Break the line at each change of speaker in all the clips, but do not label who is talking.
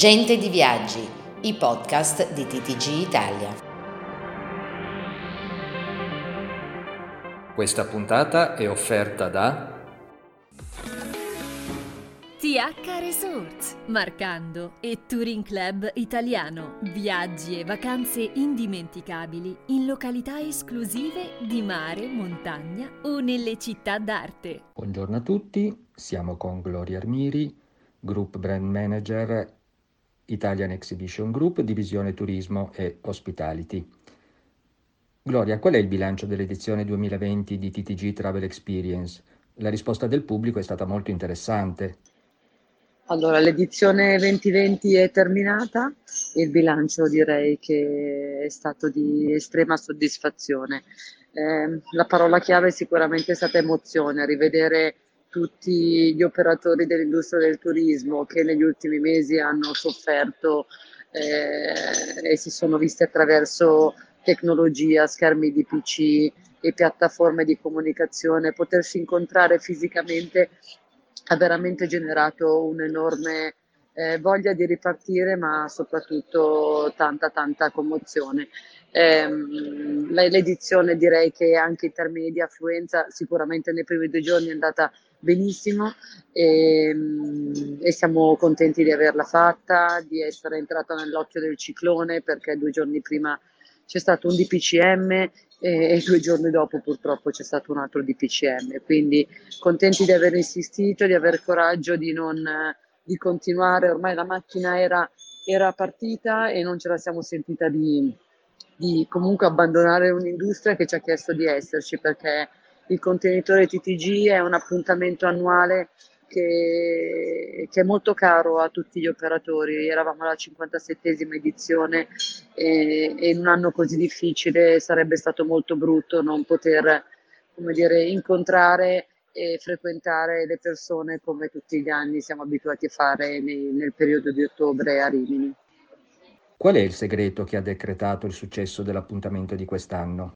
Gente di Viaggi, i podcast di TTG Italia.
Questa puntata è offerta da
TH Resorts, Marcando e Touring Club Italiano. Viaggi e vacanze indimenticabili in località esclusive di mare, montagna o nelle città d'arte.
Buongiorno a tutti, siamo con Gloria Armiri, Group Brand Manager Italian Exhibition Group, Divisione Turismo e Hospitality. Gloria, qual è il bilancio dell'edizione 2020 di TTG Travel Experience? La risposta del pubblico è stata molto interessante.
Allora, l'edizione 2020 è terminata e il bilancio direi che è stato di estrema soddisfazione. Eh, la parola chiave sicuramente è stata emozione, rivedere tutti gli operatori dell'industria del turismo che negli ultimi mesi hanno sofferto eh, e si sono visti attraverso tecnologia, schermi di PC e piattaforme di comunicazione, potersi incontrare fisicamente ha veramente generato un'enorme eh, voglia di ripartire, ma soprattutto tanta tanta commozione. Eh, l'edizione direi che anche in termini di affluenza sicuramente nei primi due giorni è andata benissimo e, e, siamo contenti di averla fatta, di essere entrata nell'occhio del ciclone perché due giorni prima c'è stato un DPCM e, e due giorni dopo purtroppo c'è stato un altro DPCM, quindi contenti di aver insistito, di aver coraggio di, non, di continuare, ormai la macchina era, era partita e non ce la siamo sentita di, di comunque abbandonare un'industria che ci ha chiesto di esserci perché il contenitore TTG è un appuntamento annuale che, che, è molto caro a tutti gli operatori. Eravamo alla 57esima edizione e, e, in un anno così difficile sarebbe stato molto brutto non poter dire, incontrare e frequentare le persone come tutti gli anni siamo abituati a fare nei, nel periodo di ottobre a Rimini.
Qual è il segreto che ha decretato il successo dell'appuntamento di quest'anno?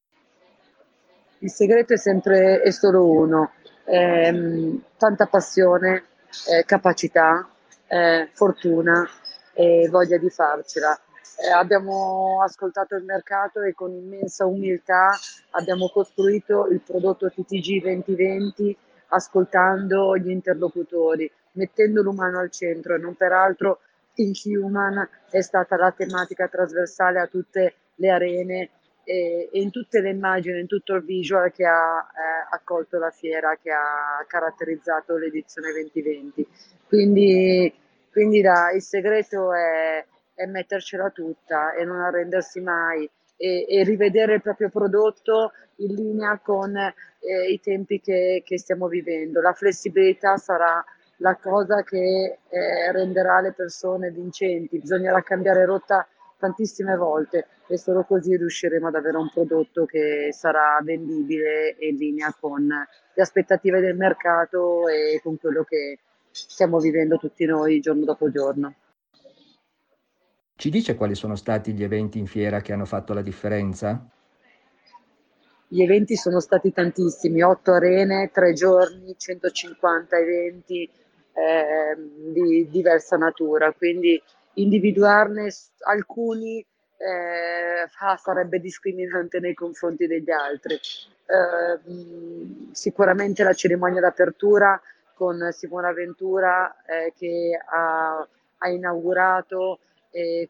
Il segreto è sempre è solo uno, ehm, tanta passione, eh, capacità, eh, fortuna e voglia di farcela. Eh, abbiamo ascoltato il mercato e con immensa umiltà abbiamo costruito il prodotto TTG 2020 ascoltando gli interlocutori, mettendo l'umano al centro e non peraltro Think Human è stata la tematica trasversale a tutte le arene e, e, in tutte le immagini, in tutto il visual che ha eh, accolto la fiera, che ha caratterizzato l'edizione 2020. Quindi, quindi da, il segreto è, è, mettercela tutta e non arrendersi mai e, e, rivedere il proprio prodotto in linea con eh, i tempi che, che, stiamo vivendo. La flessibilità sarà la cosa che eh, renderà le persone vincenti, bisognerà cambiare rotta tantissime volte e solo così riusciremo ad avere un prodotto che sarà vendibile e in linea con le aspettative del mercato e con quello che stiamo vivendo tutti noi giorno dopo giorno.
Ci dice quali sono stati gli eventi in fiera che hanno fatto la differenza?
Gli eventi sono stati tantissimi, otto arene, tre giorni, 150 eventi eh, di diversa natura, quindi individuarne alcuni eh, ah, sarebbe discriminante nei confronti degli altri. Eh, sicuramente la cerimonia d'apertura con Simona Ventura eh, che ha, ha inaugurato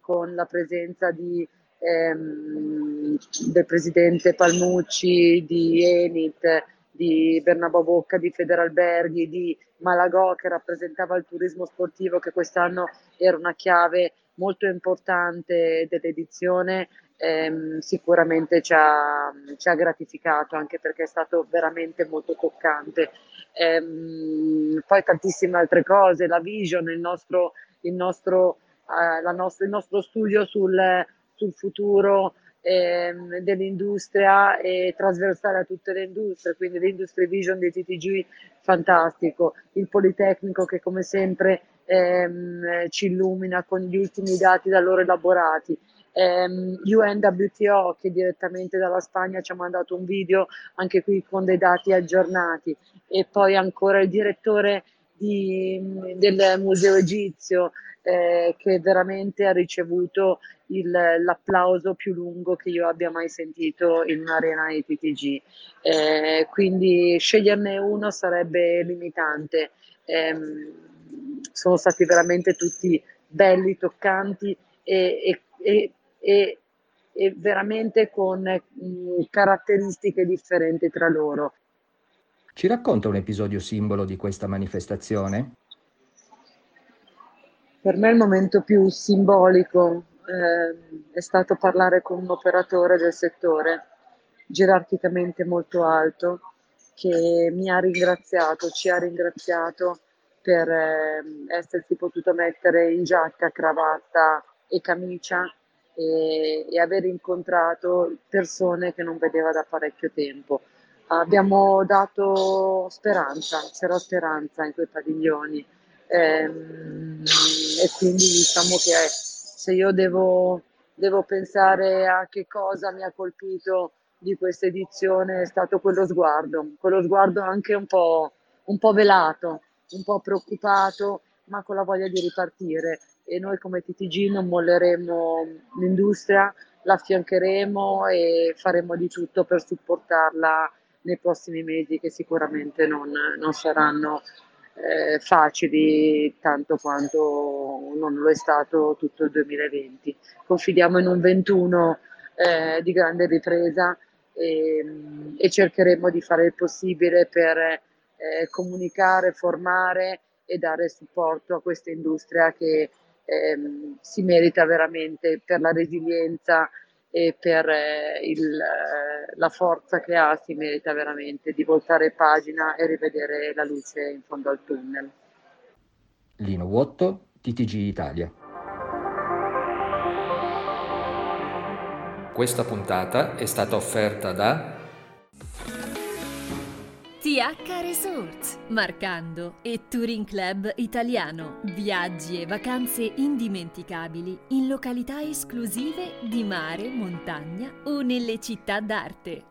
con la presenza di, ehm, del presidente Palmucci, di Enit, di Bernabò Bocca, di Federalberghi, di Malagò che rappresentava il turismo sportivo che quest'anno era una chiave molto importante dell'edizione, ehm, sicuramente ci ha, ci ha, gratificato anche perché è stato veramente molto toccante. Ehm, poi tantissime altre cose, la vision, il nostro, il nostro, eh, nostro, il nostro studio sul, sul futuro ehm, dell'industria e trasversale a tutte le industrie, quindi l'industria vision di TTG fantastico, il Politecnico che come sempre ehm, ci illumina con gli ultimi dati da loro elaborati. Um, UNWTO che direttamente dalla Spagna ci ha mandato un video anche qui con dei dati aggiornati e poi ancora il direttore di, del Museo Egizio, eh, che veramente ha ricevuto il, l'applauso più lungo che io abbia mai sentito in un'arena ITTG. Eh, quindi sceglierne uno sarebbe limitante. Eh, sono stati veramente tutti belli, toccanti e, e, e, e veramente con mh, mm, caratteristiche differenti tra loro.
Ci racconta un episodio simbolo di questa manifestazione?
Per me il momento più simbolico eh, è stato parlare con un operatore del settore, gerarchicamente molto alto, che mi ha ringraziato, ci ha ringraziato per eh, essersi potuto mettere in giacca, cravatta e camicia e, e aver incontrato persone che non vedeva da parecchio tempo. Abbiamo dato speranza, c'era speranza in quei padiglioni ehm, e quindi diciamo che se io devo, devo pensare a che cosa mi ha colpito di questa edizione è stato quello sguardo, quello sguardo anche un po', un po' velato, un po' preoccupato, ma con la voglia di ripartire. E noi come TTG non molleremo l'industria, la affiancheremo e faremo di tutto per supportarla nei prossimi mesi che sicuramente non, non saranno eh, facili tanto quanto non lo è stato tutto il 2020. Confidiamo in un 21 eh, di grande ripresa e, e, cercheremo di fare il possibile per eh, comunicare, formare e dare supporto a questa industria che ehm, si merita veramente per la resilienza e per eh, il, eh, la forza che ha si merita veramente di voltare pagina e rivedere la luce in fondo al tunnel.
Lino Vuotto, TTG Italia. Questa puntata è stata offerta da
TH Resorts, Marcando e Touring Club Italiano. Viaggi e vacanze indimenticabili in località esclusive di mare, montagna o nelle città d'arte.